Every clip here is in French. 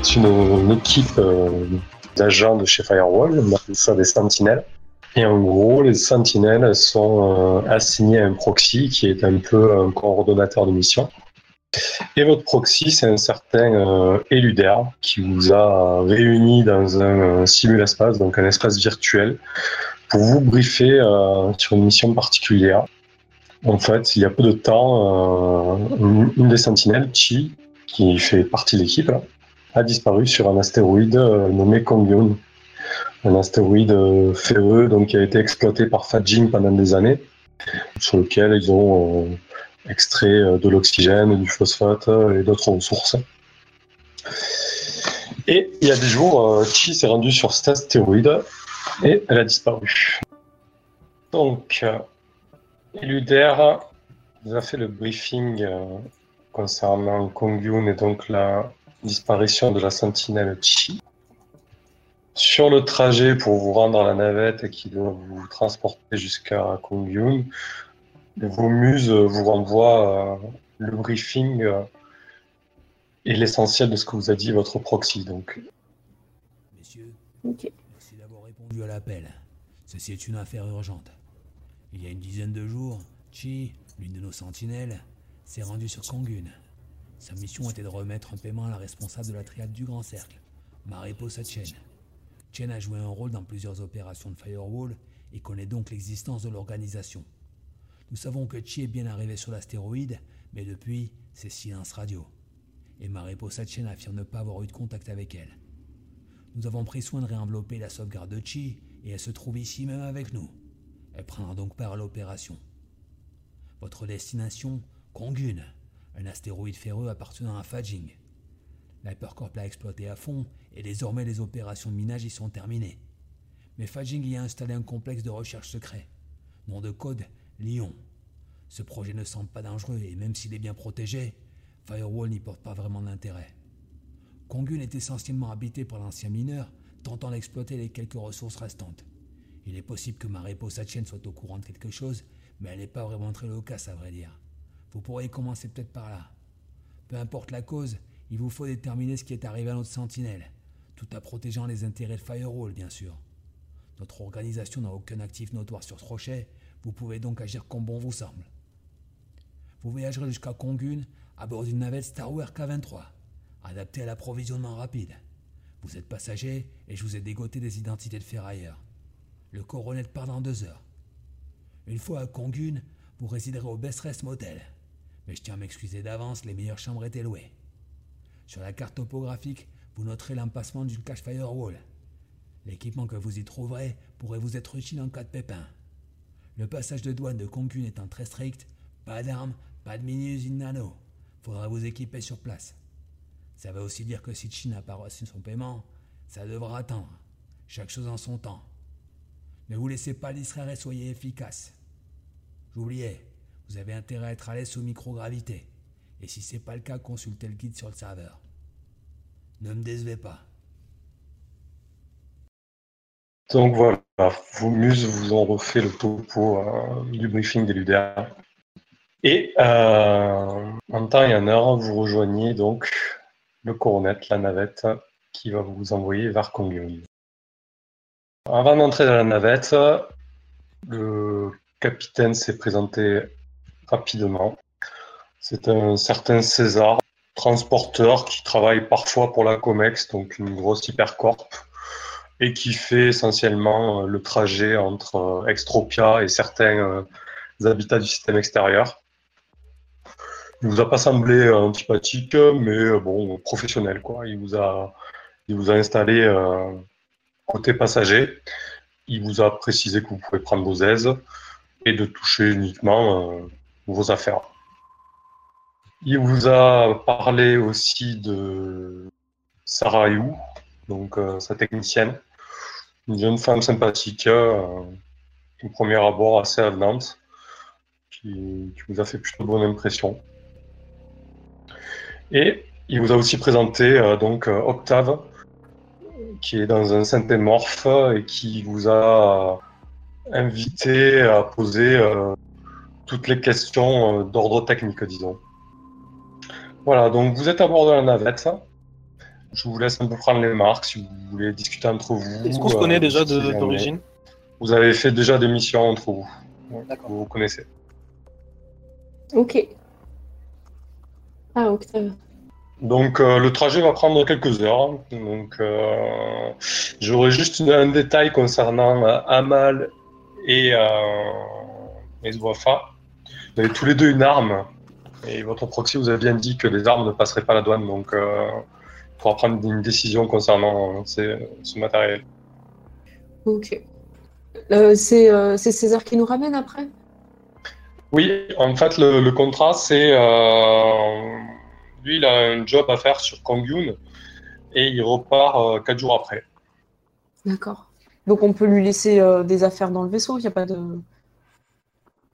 est une, équipe d'agents de chez Firewall, on appelle ça des sentinelles. Et en gros, les sentinelles sont assignés à un proxy qui est un peu un coordonnateur de mission. Et votre proxy, c'est un certain euh, Eluder qui vous a réuni dans un simul-espace, donc un espace virtuel, pour vous briefer euh, sur une mission particulière. En fait, il y a peu de temps, euh, une, des sentinelles, Chi, qui fait partie de l'équipe, a disparu sur un astéroïde nommé Kongyun. Un astéroïde ferreux donc, qui a été exploité par Fajin pendant des années, sur lequel ils ont extrait euh, de l'oxygène, du phosphate euh, et d'autres ressources. Et il y a des jours, euh, Chi s'est rendue sur cet astéroïde et elle a disparu. Donc, Eluder nous a fait le briefing concernant Kongyun et donc la disparition de la sentinelle Chi. Sur le trajet pour vous rendre à la navette qui doit vous transporter jusqu'à Kongyun, vos muses vous renvoient euh, le briefing euh, et l'essentiel de ce que vous a dit votre proxy. Donc. Messieurs, merci d'avoir répondu à l'appel. Ceci est une affaire urgente. Il y a une dizaine de jours, Chi, l'une de nos sentinelles, s'est rendue sur Kongun. Sa mission était de remettre un paiement à la responsable de la triade du Grand Cercle, Mariposa Chen. Chen a joué un rôle dans plusieurs opérations de Firewall et connaît donc l'existence de l'organisation. Nous savons que Chi est bien arrivé sur l'astéroïde, mais depuis, c'est silence radio. Et Maripo Chen affirme ne pas avoir eu de contact avec elle. Nous avons pris soin de réenvelopper la sauvegarde de Chi, et elle se trouve ici même avec nous. Elle prendra donc part à l'opération. Votre destination, Kongun, un astéroïde ferreux appartenant à Fajing. L'Hypercorp l'a exploité à fond, et désormais les opérations de minage y sont terminées. Mais Fajing y a installé un complexe de recherche secret. Nom de code Lyon. Ce projet ne semble pas dangereux et même s'il est bien protégé, Firewall n'y porte pas vraiment d'intérêt. Kongun est essentiellement habité par l'ancien mineur, tentant d'exploiter les quelques ressources restantes. Il est possible que Maripo Sachen soit au courant de quelque chose, mais elle n'est pas vraiment très loquace à vrai dire. Vous pourriez commencer peut-être par là. Peu importe la cause, il vous faut déterminer ce qui est arrivé à notre sentinelle, tout en protégeant les intérêts de Firewall, bien sûr. Notre organisation n'a aucun actif notoire sur ce rocher, vous pouvez donc agir comme bon vous semble. Vous voyagerez jusqu'à Kongun à bord d'une navette Starware K-23, adaptée à l'approvisionnement rapide. Vous êtes passager et je vous ai dégoté des identités de ferrailleurs. Le coronet part dans deux heures. Une fois à Kongun, vous résiderez au Best Rest Motel. Mais je tiens à m'excuser d'avance, les meilleures chambres étaient louées. Sur la carte topographique, vous noterez l'empassement d'une cache firewall. L'équipement que vous y trouverez pourrait vous être utile en cas de pépin. Le passage de douane de Concune étant très strict, pas d'armes, pas de mini-usine nano. Faudra vous équiper sur place. Ça veut aussi dire que si Chine n'a pas reçu son paiement, ça devra attendre. Chaque chose en son temps. Ne vous laissez pas distraire et soyez efficace. J'oubliais, vous avez intérêt à être à l'aise sous microgravité. Et si c'est pas le cas, consultez le guide sur le serveur. Ne me décevez pas. Donc voilà, vos muses vous ont refait le topo euh, du briefing des LUDR. Et euh, en temps et en heure, vous rejoignez donc le coronet, la navette, qui va vous envoyer vers Kongyun. Avant d'entrer dans la navette, le capitaine s'est présenté rapidement. C'est un certain César, transporteur qui travaille parfois pour la COMEX, donc une grosse hypercorp et qui fait essentiellement euh, le trajet entre euh, Extropia et certains euh, habitats du système extérieur. Il vous a pas semblé antipathique, mais bon, professionnel quoi. Il vous a, il vous a installé côté passager. Il vous a précisé que vous pouvez prendre vos aises et de toucher uniquement vos affaires. Il vous a parlé aussi de Sarah Yu, donc sa technicienne, une jeune femme sympathique, euh, au premier abord assez avenante, qui, vous a fait plutôt bonne impression. Et il vous a aussi présenté euh, donc euh, Octave, qui est dans un synthémorphe et qui vous a invité à poser toutes les questions d'ordre technique, disons. Voilà, donc vous êtes à bord de la navette. je vous laisse un peu prendre les marques si vous voulez discuter entre vous. Est-ce qu'on se connaît déjà d'origine Vous avez fait déjà des missions entre vous. D'accord. Vous vous connaissez. Ok. Ah, Octave. Donc euh, le trajet va prendre quelques heures. Donc euh, j'aurais juste un détail concernant euh, Amal et, euh, et Zwafa. Vous avez tous les deux une arme et votre proxy vous a bien dit que les armes ne passeraient pas la douane. Donc euh, il faudra prendre une décision concernant ces- ce matériel. Ok. Euh, c'est euh, César qui nous ramène après? Oui, en fait le, le contrat c'est euh, lui il a un job à faire sur Kongyun et il repart euh, quatre jours après. D'accord. Donc on peut lui laisser euh, des affaires dans le vaisseau, il n'y a pas de...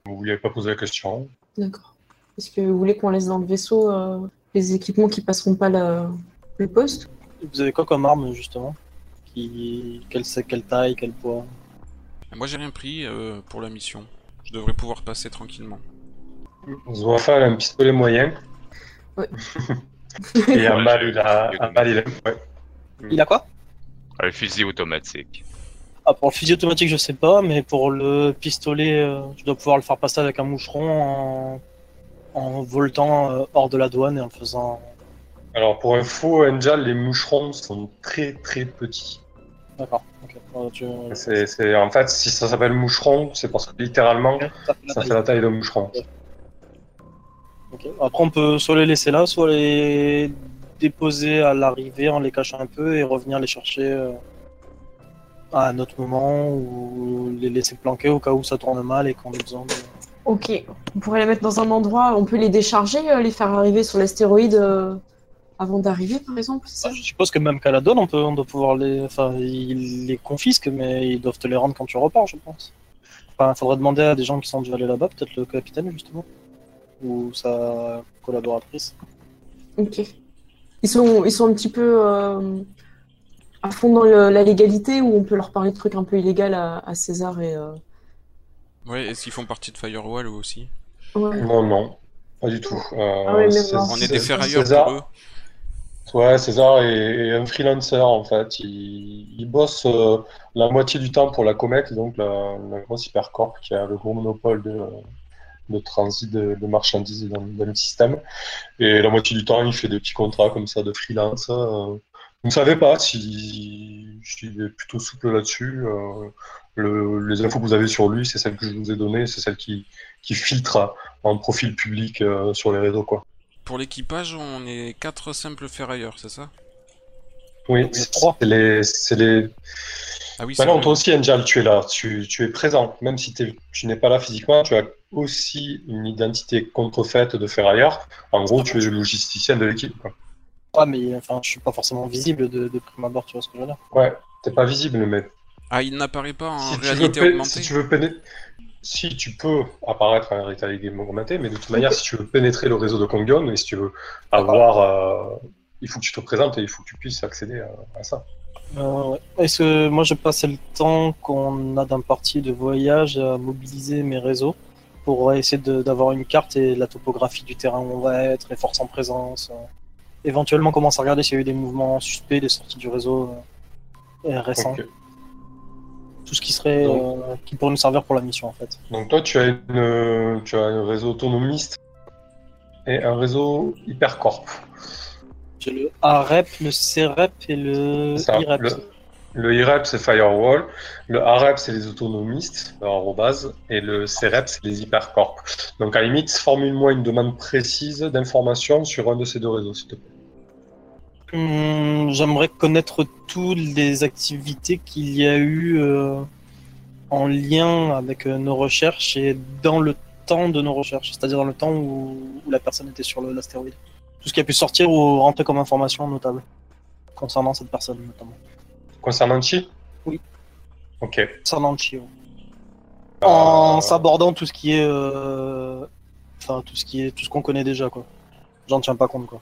Vous lui avez pas posé la question. D'accord. Est-ce que vous voulez qu'on laisse dans le vaisseau euh, les équipements qui passeront pas la- le poste? Vous avez quoi comme arme justement? Qui... quelle, quelle taille, quel poids? Moi j'ai rien pris euh, pour la mission. Je devrais pouvoir passer tranquillement. Zwafa a un pistolet moyen. Ouais. Et Amal, il a, Amal, il a- ouais. Il a quoi? Un fusil automatique. Ah, pour le fusil automatique, je sais pas, mais pour le pistolet, euh, je dois pouvoir le faire passer avec un moucheron en, en voltant euh, hors de la douane et en faisant. Alors pour info, Angel, les moucherons sont très très petits. D'accord. ok. Euh, tu- C'est, c'est- en fait, si ça s'appelle moucheron, c'est parce que littéralement, Ça fait la ça taille. fait la taille de moucheron. Ok. Après, on peut soit les laisser là, soit les déposer à l'arrivée en les cachant un peu et revenir les chercher euh, à un autre moment ou les laisser planquer au cas où ça tourne mal et qu'on ait besoin de. Ok. On pourrait les mettre dans un endroit, on peut les décharger, euh, les faire arriver sur l'astéroïde euh, avant d'arriver par exemple, Je suppose que même qu'à la donne, on, peut, on doit pouvoir les. Enfin, ils les confisquent, mais ils doivent te les rendre quand tu repars, je pense. Enfin, il faudrait demander à des gens qui sont déjà allés là-bas, peut-être le capitaine, justement. Ou sa collaboratrice. Ok. Ils sont, ils sont un petit peu euh, à fond dans le- la légalité ou on peut leur parler de trucs un peu illégaux à, à César et... euh, Ouais, est-ce qu'ils font partie de Firewall eux aussi? Ouais. Non, non, pas du tout. Euh, Ah. On est des ferrailleurs César- pour eux. Ouais, César est, est un freelancer en fait. Il, il bosse euh, la moitié du temps pour la Comet, donc la, la grosse hypercorp qui a le gros monopole de, de transit de, de marchandises dans, dans le système. Et la moitié du temps, il fait des petits contrats comme ça de freelance. euh. Vous ne savez pas si s'il est plutôt souple là-dessus. euh, le- les infos que vous avez sur lui, c'est celles que je vous ai données, c'est celles qui, qui filtrent en profil public euh, sur les réseaux. Quoi. Pour l'équipage, on est quatre simples ferrailleurs, c'est ça? Oui, a trois. c'est les, c'est les, Ah oui, Bah c'est non, vrai. toi aussi, Angel, tu es là, tu, tu es présent. Même si tu n'es pas là physiquement, tu as aussi une identité contrefaite de ferrailleur. En gros, tu es le logisticien de l'équipe. Ouais, mais enfin, je suis pas forcément visible de, de prime abord, tu vois ce que je veux dire. Ouais, t'es pas visible, mais Ah, il n'apparaît pas en si, réalité augmentée si tu veux péné- si tu peux apparaître en réalité augmentée, mais de toute manière, si tu veux pénétrer le réseau de Kongion et si tu veux avoir, euh, il faut que tu te présentes et il faut que tu puisses accéder à, à ça. Euh. Est-ce que moi, je passais le temps qu'on a d'un parti de voyage à mobiliser mes réseaux pour essayer d'avoir une carte et la topographie du terrain où on va être, les forces en présence. Euh. Éventuellement, commencer à regarder s'il y a eu des mouvements suspects, des sorties du réseau euh, et récents. Tout ce qui serait, Donc- euh, qui pourrait nous servir pour la mission, en fait. donc toi, tu as, une, tu as un réseau autonomiste et un réseau hypercorp. J'ai le AREP, le CREP et le ça. IREP. Le, le IREP, c'est Firewall. Le AREP, c'est les autonomistes, leur arrobase. Et le CREP, c'est les hypercorp. Donc, à la limite, formule-moi une demande précise d'information sur un de ces deux réseaux, s'il te plaît. Hum, J'aimerais connaître toutes les activités qu'il y a eu euh, en lien avec euh, nos recherches et dans le temps de nos recherches, c'est-à-dire dans le temps où, où la personne était sur l'astéroïde. Tout ce qui a pu sortir ou rentrer comme information notable concernant cette personne notamment. Concernant Chi Oui. Ok. Concernant Chi, ouais. En Euh, s'abordant tout ce qui est, euh, enfin tout ce qui est, tout ce qu'on connaît déjà quoi. J'en tiens pas compte quoi.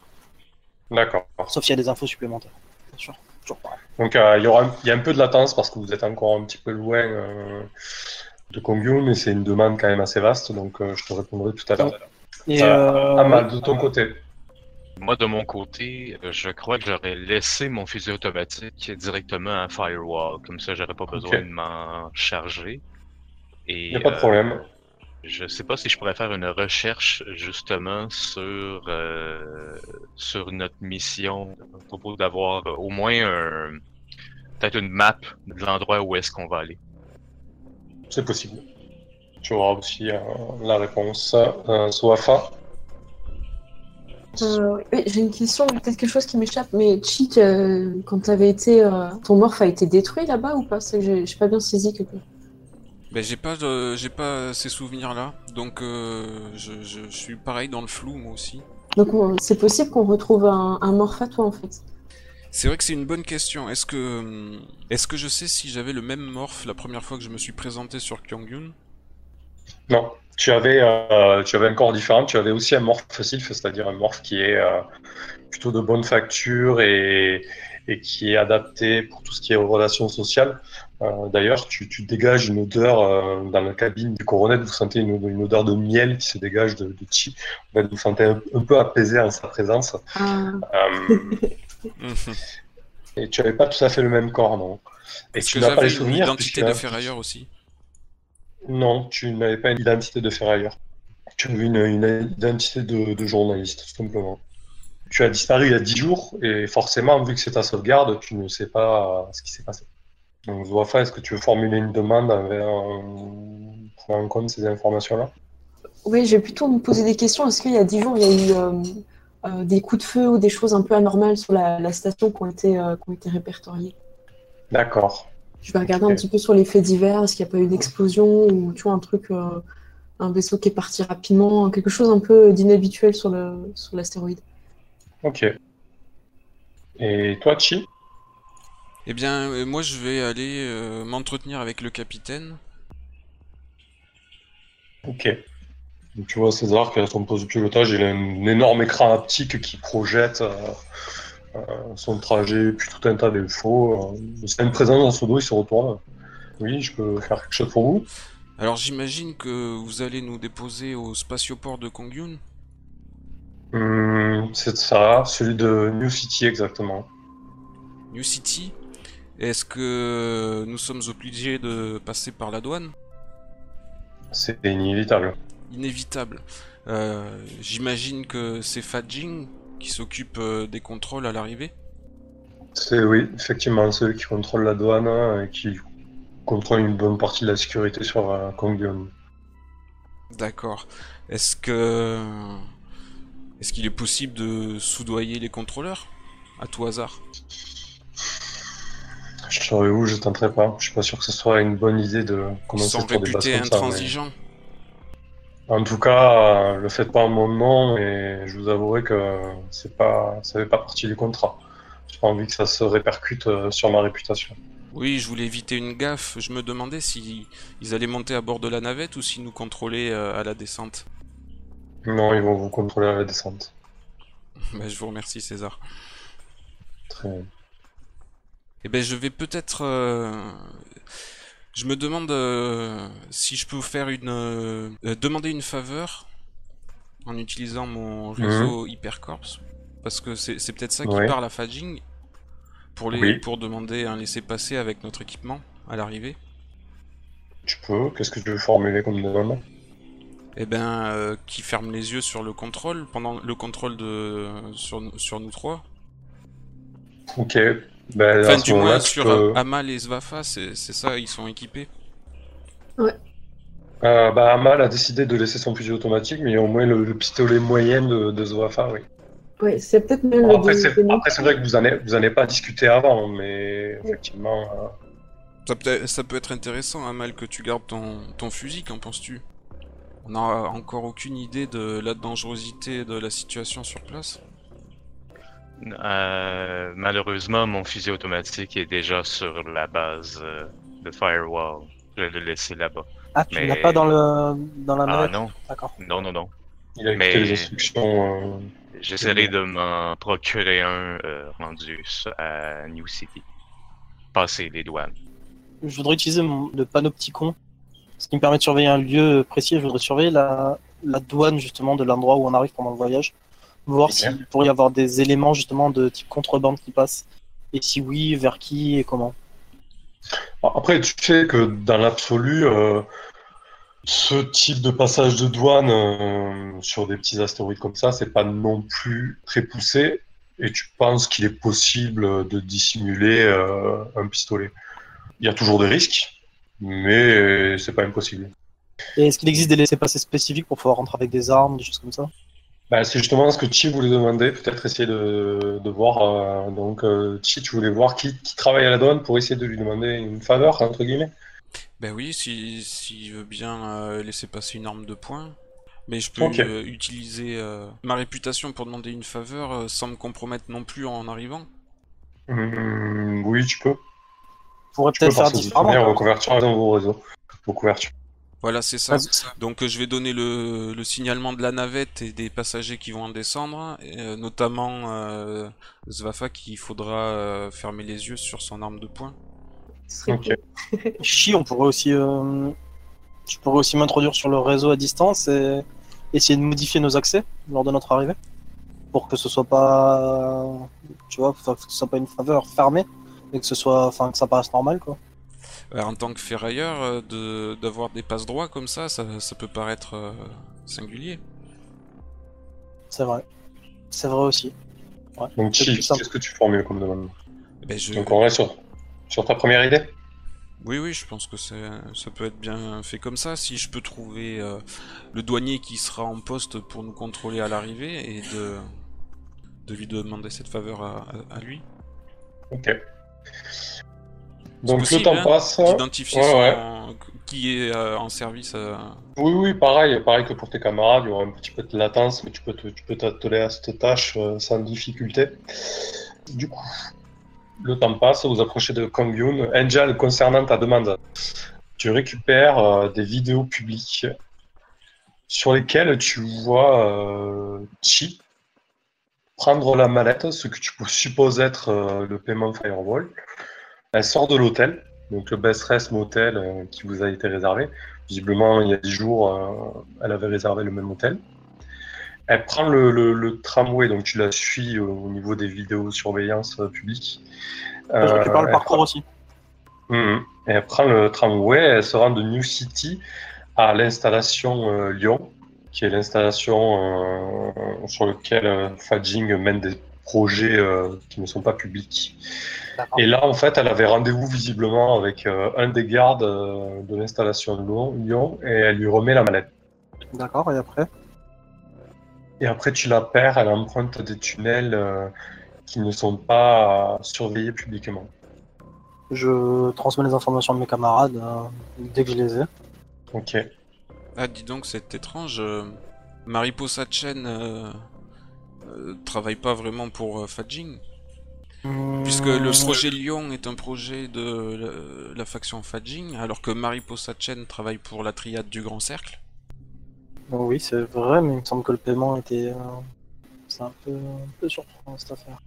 D'accord. Sauf s'il y a des infos supplémentaires. Bien sûr. Toujours pareil. Donc, euh, il y aura un- il y a un peu de latence parce que vous êtes encore un petit peu loin euh, de Kongyun, mais c'est une demande quand même assez vaste, donc euh, je te répondrai tout à l'heure. Et Euh, euh, Amal, de ton côté. Moi, de mon côté, je crois que j'aurais laissé mon fusil automatique directement à Firewall. Comme ça, j'aurais pas besoin de m'en charger. Il n'y a pas de euh, problème. Je sais pas si je pourrais faire une recherche justement sur euh, sur notre mission à propos d'avoir au moins un peut-être une map de l'endroit où est-ce qu'on va aller. C'est possible. Tu auras aussi euh, la réponse. Euh, Soafa Euh, oui, j'ai une question, peut-être quelque chose qui m'échappe, mais Chick, euh, quand t'avais été, euh, ton morph a été détruit là-bas ou pas? C'est que j'ai j'ai pas bien saisi quelque Ben j'ai pas de- j'ai pas ces souvenirs là, donc euh, je, je, je suis pareil dans le flou moi aussi. Donc on- c'est possible qu'on retrouve un, un morph à toi en fait. C'est vrai que c'est une bonne question. Est-ce que hum, est-ce que je sais si j'avais le même morph la première fois que je me suis présenté sur Kyongyun Non. Tu avais, euh, tu avais un corps différent. Tu avais aussi un morph facile, c'est-à-dire un morph qui est euh, plutôt de bonne facture et, et qui est adapté pour tout ce qui est relations sociales. Euh, D'ailleurs, tu, tu dégages une odeur euh, dans la cabine du coronet. Vous sentez une, une odeur de miel qui se dégage de, de Chi. En fait, vous sentez un, un peu apaisé en sa présence. Ah, Euh, et tu n'avais pas tout à fait le même corps, non Et tu n'as pas les j'avais une souvenirs identité de ferrailleur aussi? Non, tu n'avais pas une identité de ferrailleur. Tu avais une, une identité de, de journaliste, tout simplement. Tu as disparu il y a 10 jours, et forcément, vu que c'est ta sauvegarde, tu ne sais pas ce qui s'est passé. Donc, Zoafa, est-ce que tu veux formuler une demande envers, prenant en compte ces informations-là? Oui, je vais plutôt me poser des questions. Est-ce qu'il y a 10 jours, il y a eu euh, euh, des coups de feu ou des choses un peu anormales sur la, la station qui ont été, euh, qui ont été répertoriées? D'accord. Je vais regarder un petit peu sur les faits divers. Est-ce qu'il n'y a pas eu d'explosion ou tu vois un truc, euh, un vaisseau qui est parti rapidement, quelque chose un peu d'inhabituel sur le sur l'astéroïde? Ok. Et toi, Chi? Eh bien, euh, moi je vais aller euh, m'entretenir avec le capitaine. Ok. Donc, tu vois César qui est à son poste de pilotage, il a un énorme écran haptique qui projette euh, son trajet, puis tout un tas d'infos. C'est une présence dans son dos, il se retourne. Oui, je peux faire quelque chose pour vous? Alors j'imagine que vous allez nous déposer au spatioport de Kongyun. Hum, C'est ça, celui de New City exactement. New City? Est-ce que nous sommes obligés de passer par la douane? C'est inévitable. Inévitable. Euh, J'imagine que c'est Fadjing qui s'occupe euh, des contrôles à l'arrivée? C'est oui, effectivement, c'est eux qui contrôlent la douane hein, et qui contrôlent une bonne partie de la sécurité sur euh. D'accord. Est-ce que est-ce qu'il est possible de soudoyer les contrôleurs? À tout hasard? Je serais où, je tenterai pas. Je suis pas sûr que ce soit une bonne idée de Ils commencer sont des bases réputés ça, mais- intransigeants. En tout cas, le faites pas en mon nom et je vous avouerai que c'est pas, ça fait pas partie du contrat. J'ai pas envie que ça se répercute euh, sur ma réputation. Oui, je voulais éviter une gaffe. Je me demandais si ils allaient monter à bord de la navette ou s'ils nous contrôlaient euh, à la descente. Non, ils vont vous contrôler à la descente. Bah, je vous remercie, César. Très bien. Eh ben, je vais peut-être. euh, Je me demande euh, si je peux vous faire une. euh, euh, demander une faveur en utilisant mon réseau Hypercorps. Parce que c'est peut-être ça qui parle à Fadjing. Pour, les, Oui. pour demander un laissez-passer avec notre équipement à l'arrivée. Tu peux. Qu'est-ce que tu veux formuler comme demande? Eh ben, euh, qui ferme les yeux sur le contrôle pendant le contrôle de sur, sur nous trois. Ok. Ben, Enfin, du moins sur peux- Amal et Svafa, c'est c'est ça, ils sont équipés. Euh, bah, Amal a décidé de laisser son fusil automatique, mais il y a au moins le, le pistolet moyen de, de oui. Oui, c'est peut-être même Bon, après, c'est vrai que vous en avez, vous en avez pas discuté avant, mais effectivement. euh, Ça peut, ça peut être intéressant, Amal, que tu gardes ton, ton fusil, qu'en penses-tu? On n'a encore aucune idée de la dangerosité de la situation sur place. Euh, malheureusement, mon fusil automatique est déjà sur la base euh, de Firewall. Je l'ai laissé là-bas. Ah, tu Mais- l'as pas dans le dans la Ah navette non, D'accord. non, non, non. il a Mais- les instructions. euh, J'essaierai de m'en procurer un euh, rendu à New City. Passer les douanes. Je voudrais utiliser mon, le panopticon, ce qui me permet de surveiller un lieu précis. Je voudrais surveiller la, la douane justement de l'endroit où on arrive pendant le voyage voir s'il pourrait y avoir des éléments justement de type contrebande qui passent. Et si oui, vers qui et comment. Après, tu sais que dans l'absolu, euh, ce type de passage de douane euh, sur des petits astéroïdes comme ça, c'est pas non plus très poussé. Et tu penses qu'il est possible de dissimuler euh, un pistolet. Il y a toujours des risques, mais c'est pas impossible. Et est-ce qu'il existe des laissés-passer spécifiques pour pouvoir rentrer avec des armes, des choses comme ça? Bah, c'est justement ce que Chi voulait demander, peut-être essayer de, de voir. euh, donc, euh, Chi, tu voulais voir qui, qui travaille à la douane pour essayer de lui demander une faveur, entre guillemets? Ben oui, si s'il veut bien euh, laisser passer une arme de poing. Mais je peux euh, utiliser euh, ma réputation pour demander une faveur euh, sans me compromettre non plus en arrivant. Hum, oui, tu peux. pourrait Tu peux peut-être faire différemment. vos couvertures dans vos réseaux. Vos couvertures. Voilà, c'est ça. Donc euh, je vais donner le, le signalement de la navette et des passagers qui vont en descendre, et, euh, notamment euh, Zvafa qui faudra euh, fermer les yeux sur son arme de poing. Ok. Chi, on pourrait aussi, euh, je pourrais aussi m'introduire sur le réseau à distance et essayer de modifier nos accès lors de notre arrivée, pour que ce soit pas, tu vois, que ce soit pas une faveur fermée, mais que ce soit, enfin, que ça paraisse normal, quoi. Alors, en tant que ferrailleur, euh, de d'avoir des passes droits comme ça, ça, ça peut paraître euh, singulier. C'est vrai, c'est vrai aussi. Ouais. Donc, Chi, qu'est-ce que tu formules comme demande Eh Ben, je... Donc, on reste sur, sur ta première idée? Oui, oui, je pense que ça peut être bien fait comme ça. Si je peux trouver euh, le douanier qui sera en poste pour nous contrôler à l'arrivée et de, de lui demander cette faveur à, à- à lui. Ok. Donc, le temps hein, passe. D'identifier Ouais, ouais. qui est euh, en service. euh, Oui, oui, pareil, pareil que pour tes camarades, il y aura un petit peu de latence, mais tu peux te- tu peux t'atteler à cette tâche euh, sans difficulté. Du coup, le temps passe, vous approchez de Kongyun. Angel, concernant ta demande, tu récupères des vidéos publiques sur lesquelles tu vois Chi prendre la mallette, ce que tu supposes être le paiement Firewall. Elle sort de l'hôtel, donc le Best Rest Motel euh, qui vous a été réservé. Visiblement, il y a 10 jours, euh, elle avait réservé le même hôtel. Elle prend le, le- le tramway, donc tu la suis au, au niveau des vidéosurveillance publiques. je Euh, récupère le elle parcours prend- aussi. Mhm. Et elle prend le tramway, elle se rend de New City à l'installation Lyon, qui est l'installation sur laquelle Fadjing mène des projets euh, qui ne sont pas publics. Et là, en fait, elle avait rendez-vous visiblement avec euh, un des gardes euh, de l'installation de Lyon, et elle lui remet la mallette. D'accord, et après? Et après, tu la perds, elle emprunte des tunnels euh, qui ne sont pas euh, surveillés publiquement. Je transmets les informations de mes camarades euh, dès que je les ai. Ok. Ah, dis donc, c'est étrange. euh, Mariposa Chen euh, travaille pas vraiment pour euh, Fadjing. Puisque le projet Lyon est un projet de la, la faction Fadjing, alors que Mariposa Chen travaille pour la triade du Grand Cercle. Oui, c'est vrai, mais il me semble que le paiement était. euh, C'est un peu, un peu surprenant cette affaire.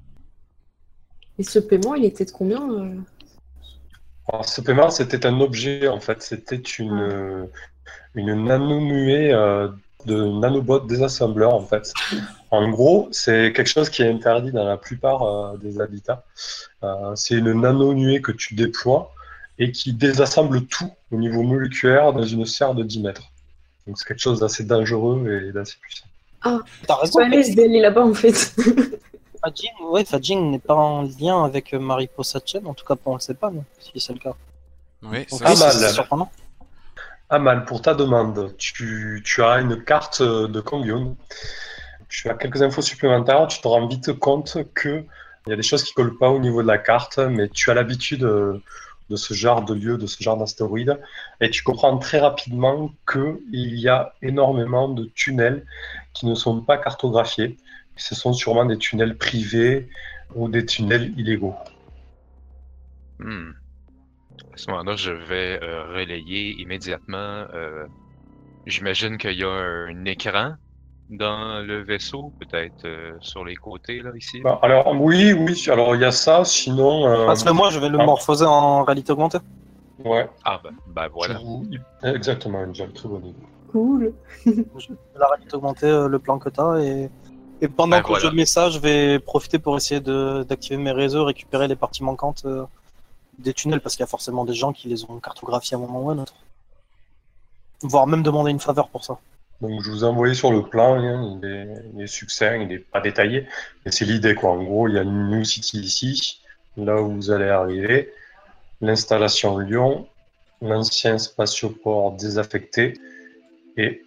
Et ce paiement, il était de combien euh Alors, ce paiement, c'était un objet, en fait. C'était une, euh, une euh, de nanobots désassembleurs, en fait. En gros, c'est quelque chose qui est interdit dans la plupart euh, des habitats. Euh, c'est une nano-nuée que tu déploies et qui désassemble tout au niveau moléculaire dans une sphère de 10 mètres. Donc, c'est quelque chose d'assez dangereux et d'assez puissant. T'as raison. Ouais, laisse d'aller là-bas en fait. Fadjing, ouais, Fadjing n'est pas en lien avec euh, Mariposa Chen, en tout cas, on le sait pas, non, si c'est le cas. Ouais, Ah, c'est- mal. c'est surprenant. Amal, pour ta demande, tu, tu as une carte de Kongyun. Tu as quelques infos supplémentaires. Tu te rends vite compte que il y a des choses qui collent pas au niveau de la carte, mais tu as l'habitude euh, de ce genre de lieu, de ce genre d'astéroïde, et tu comprends très rapidement que il y a énormément de tunnels qui ne sont pas cartographiés. Ce sont sûrement des tunnels privés ou des tunnels illégaux. Hmm. À ce moment-là, je vais euh, relayer immédiatement. euh, J'imagine qu'il y a un écran dans le vaisseau, peut-être euh, sur les côtés, là, ici? Bah, alors oui, oui. Alors il y a ça. Sinon, euh, Parce que moi, je vais le ah. morphoser en réalité augmentée. ouais. Ah, ben, ben voilà. Exactement, une très bonne idée. Cool. Je fais la réalité augmentée, euh, le plan que t'as, et Et pendant Ben, que voilà. je mets ça, je vais profiter pour essayer de- d'activer mes réseaux, récupérer les parties manquantes euh, des tunnels, parce qu'il y a forcément des gens qui les ont cartographiés à un moment ou à un autre. Voire même demander une faveur pour ça. Donc je vous ai sur le plan, hein, il, est, il succinct, il n'est pas détaillé, mais c'est l'idée quoi. En gros, il y a New City ici, là où vous allez arriver, l'installation Lyon, l'ancien spatioport désaffecté et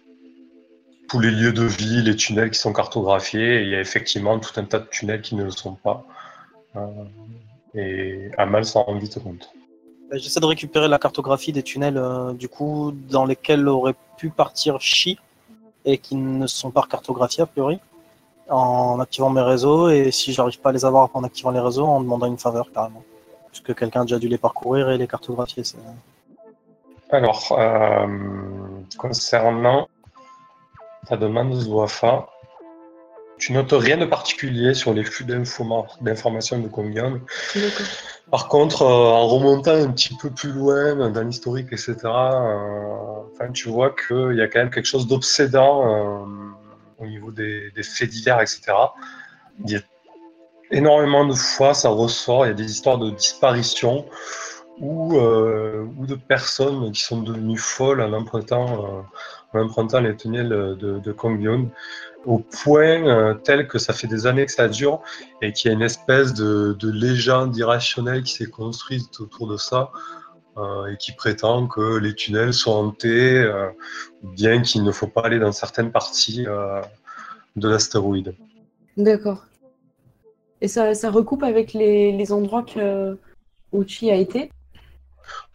tous les lieux de vie, les tunnels qui sont cartographiés. Et il y a effectivement tout un tas de tunnels qui ne le sont pas. Euh, et Amal s'en rend vite compte. Euh, J'essaie de récupérer la cartographie des tunnels euh, du coup dans lesquels aurait pu partir Chi et qui ne sont pas cartographiés a priori en activant mes réseaux et si j'arrive pas à les avoir en activant les réseaux en demandant une faveur carrément. Parce que quelqu'un a déjà dû les parcourir et les cartographier. Alors, euh, concernant ta demande, Zouafa, tu notes rien de particulier sur les flux d'informa- d'informations de. D'accord. Par contre, euh, en remontant un petit peu plus loin dans l'historique, etc., euh, enfin, tu vois qu'il y a quand même quelque chose d'obsédant euh, au niveau des, des faits divers, etc. Il y a énormément de fois, ça ressort, il y a des histoires de disparition ou, euh, ou de personnes qui sont devenues folles en empruntant, euh, empruntant les tunnels de, de Kongyong, au point euh, tel que ça fait des années que ça dure et qu'il y a une espèce de, de légende irrationnelle qui s'est construite autour de ça euh, et qui prétend que les tunnels sont hantés, euh, bien qu'il ne faut pas aller dans certaines parties euh, de l'astéroïde. D'accord. Et ça, ça recoupe avec les, les endroits que Uchi a été?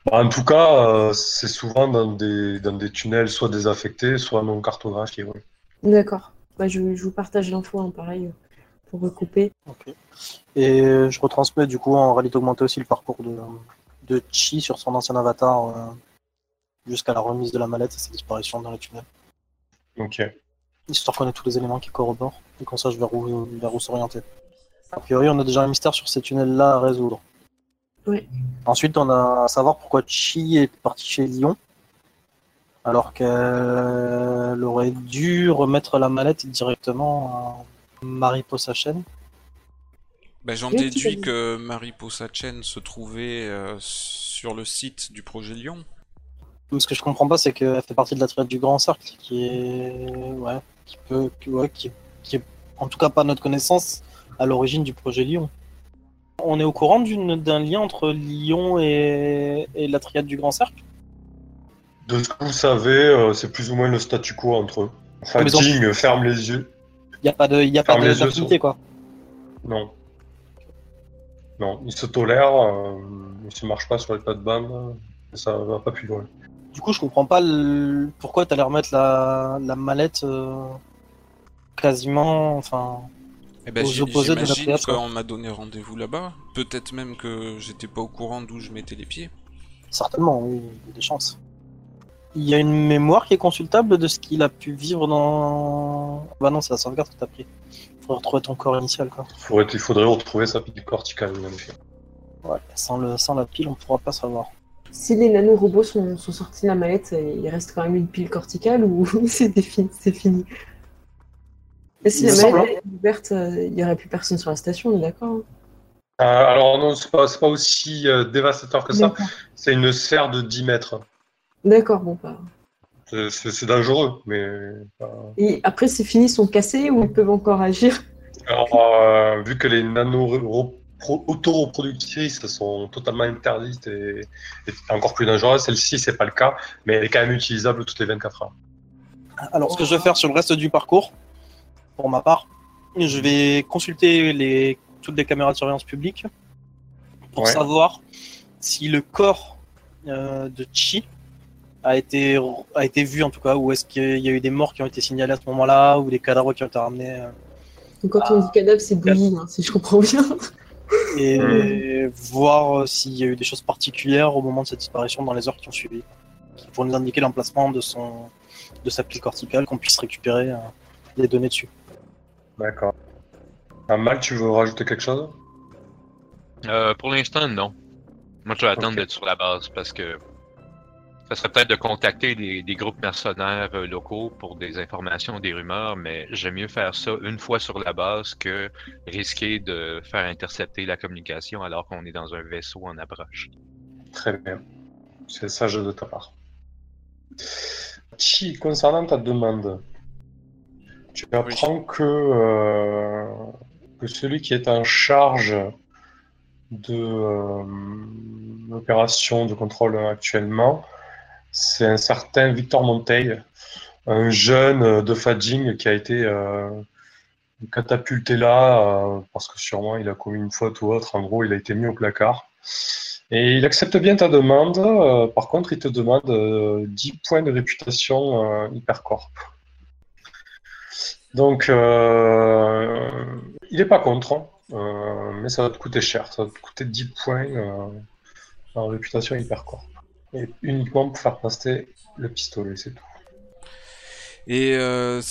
Bah, en tout cas, euh, c'est souvent dans des, dans des tunnels soit désaffectés, soit non cartographiés. D'accord. Bah, je, je vous partage l'info, hein, pareil, pour recouper. Ok. Et je retransmets du coup en réalité augmentée aussi le parcours de, de Chi sur son ancien avatar euh, jusqu'à la remise de la mallette et sa disparition dans les tunnels. Ok. Histoire qu'on ait tous les éléments qui corroborent et qu'on sache vers où, vers où s'orienter. A priori, on a déjà un mystère sur ces tunnels-là à résoudre. Oui. Ensuite, on a à savoir pourquoi Chi est partie chez Lyon, alors qu'elle aurait dû remettre la mallette directement à Mariposa Chen. Ben, J'en Oui, déduis que Mariposa Chen se trouvait euh, sur le site du projet Lyon. Ce que je comprends pas, c'est qu'elle fait partie de la triade du Grand Cercle, qui est. Ouais, qui peut. qui- ouais, qui, qui est, en tout cas pas à notre connaissance, à l'origine du projet Lyon. On est au courant d'un lien entre Lyon et, et la triade du Grand Cercle? De ce que vous savez, euh, c'est plus ou moins le statu quo entre eux. Enfin, ont- Jing ferme les yeux. Il n'y a pas de- y a pas de- sur- quoi. Non. Non, ils se tolèrent, euh, ils se marchent pas sur les plates-bandes, ça va pas plus loin. Du coup, je comprends pas le- pourquoi t'allais remettre la, la mallette euh, quasiment. Enfin. Eh ben, J'imagine qu'on m'a donné rendez-vous là-bas. Peut-être même que j'étais pas au courant d'où je mettais les pieds. Certainement, oui, il y a des chances. Il y a une mémoire qui est consultable de ce qu'il a pu vivre dans. Bah non, c'est la sauvegarde que t'as pris. Faudrait retrouver ton corps initial, quoi. Faudrait- il faudrait retrouver sa pile corticale, en effet. Ouais, sans, le, sans la pile, on pourra pas savoir. Si les nanorobots sont, sont sortis de la mallette, il reste quand même une pile corticale ou c'est fini? Et si Il la mallette est ouverte, euh, il n'y aurait plus personne sur la station, on est d'accord hein Euh, alors non, c'est pas, pas aussi euh, dévastateur que ça, c'est une serre de 10 mètres. D'accord, bon, bah. C'est- dangereux, mais... euh, Et après, c'est fini, ils sont cassés ou ils peuvent encore agir? Alors, euh, vu que les nano-autoreproductrices sont totalement interdites et, et encore plus dangereuses, celle-ci, c'est pas le cas, mais elle est quand même utilisable toutes les 24 heures. Alors, ce que je vais faire sur le reste du parcours, pour ma part, je vais consulter les, toutes les caméras de surveillance publique pour Ouais. savoir si le corps euh, de Chi a été, a été vu en tout cas, ou est-ce qu'il y a eu des morts qui ont été signalés à ce moment-là, ou des cadavres qui ont été ramenés. euh, Donc, quand on dit cadavre, c'est bouilli, hein, si je comprends bien. et voir euh, s'il y a eu des choses particulières au moment de sa disparition dans les heures qui ont suivi, pour nous indiquer l'emplacement de son de sa pile corticale, qu'on puisse récupérer euh, les données dessus. D'accord. Amal, tu veux rajouter quelque chose? Euh, pour l'instant, non. Moi, je vais attendre d'être sur la base parce que Ça serait peut-être de contacter des, des groupes mercenaires euh, locaux pour des informations, des rumeurs, mais j'aime mieux faire ça une fois sur la base que risquer de faire intercepter la communication alors qu'on est dans un vaisseau en approche. Très bien. C'est sage de ta part. Chi, concernant ta demande, tu apprends que, euh, que celui qui est en charge de euh, l'opération de contrôle actuellement, c'est un certain Victor Monteil, un jeune de Fadjing qui a été euh, catapulté là parce que sûrement il a commis une faute ou autre. En gros, il a été mis au placard. Et il accepte bien ta demande. par contre, il te demande euh, 10 points de réputation Hypercorp. Donc, euh, il n'est pas contre, hein, euh, mais ça va te coûter cher. Ça va te coûter 10 points euh, en réputation Hypercorp. Et uniquement pour faire passer le pistolet, c'est tout. Et euh,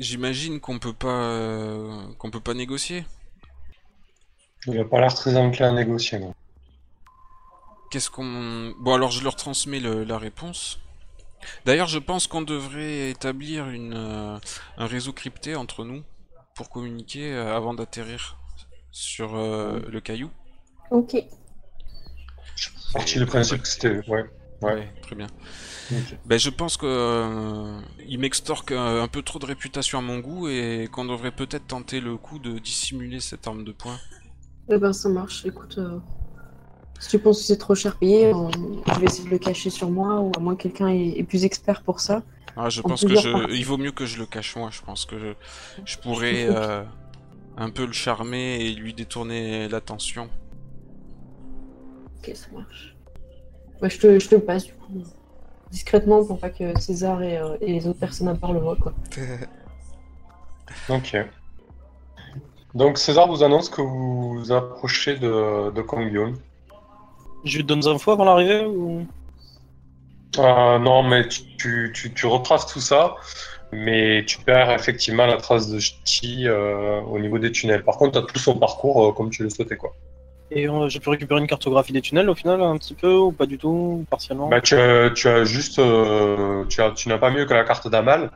j'imagine qu'on peut pas qu'on peut pas négocier. Il n'a pas l'air très enclin à négocier, non. Qu'est-ce qu'on Bon alors je leur transmets le- la réponse. D'ailleurs, je pense qu'on devrait établir une euh, un réseau crypté entre nous pour communiquer euh, avant d'atterrir sur euh, le caillou. Ok. Parti du principe que c'était. Ouais. Ouais. Ouais, très bien. Ben, je pense que euh, il m'extorque un peu trop de réputation à mon goût et qu'on devrait peut-être tenter le coup de dissimuler cette arme de poing. Eh ben, ça marche. Écoute, euh, si tu penses que c'est trop cher payé, je vais essayer de le cacher sur moi, ou à moins que quelqu'un est, est plus expert pour ça. Ah, je En pense que je... il vaut mieux que je le cache moi. Je pense que je, je pourrais euh, un peu le charmer et lui détourner l'attention. Ok, ça marche. Je, te, je te le passe, du coup. Discrètement, pour pas que César et, euh, et les autres personnes en parlent, moi, quoi. Ok. Donc César vous annonce que vous vous approchez de, de Kongyun. Je lui donne des infos avant l'arrivée ou... Euh, non, mais tu, tu, tu, tu retraces tout ça, mais tu perds effectivement la trace de Chi euh, au niveau des tunnels. Par contre, tu as tout son parcours euh, comme tu le souhaitais. Quoi. Et j'ai pu récupérer une cartographie des tunnels au final, un petit peu, ou pas du tout, partiellement? Bah, tu, as, tu as juste. tu as- tu n'as pas mieux que la carte d'Amal.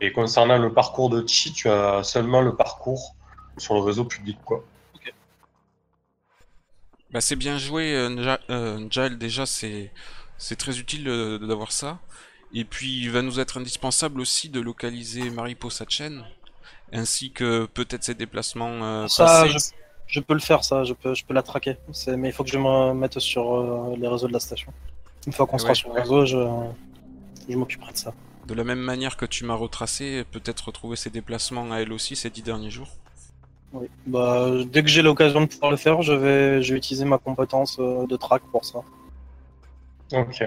Et concernant le parcours de Chi, tu as seulement le parcours sur le réseau public. Quoi. Bah, c'est bien joué, euh, euh, déjà, c'est très utile euh, d'avoir ça. Et puis, il va nous être indispensable aussi de localiser Maripo Sachen, ainsi que peut-être ses déplacements euh, Ça, je, je peux le faire, ça, je peux, je peux la traquer. Mais il faut que je me mette sur les réseaux de la station. Une fois qu'on sera Ouais. sur le réseau, je, je m'occuperai de ça. De la même manière que tu m'as retracé, peut-être retrouver ses déplacements à elle aussi ces dix derniers jours. Oui. Bah, dès que j'ai l'occasion de pouvoir le faire, je vais, je vais utiliser ma compétence euh, de track pour ça. Ok.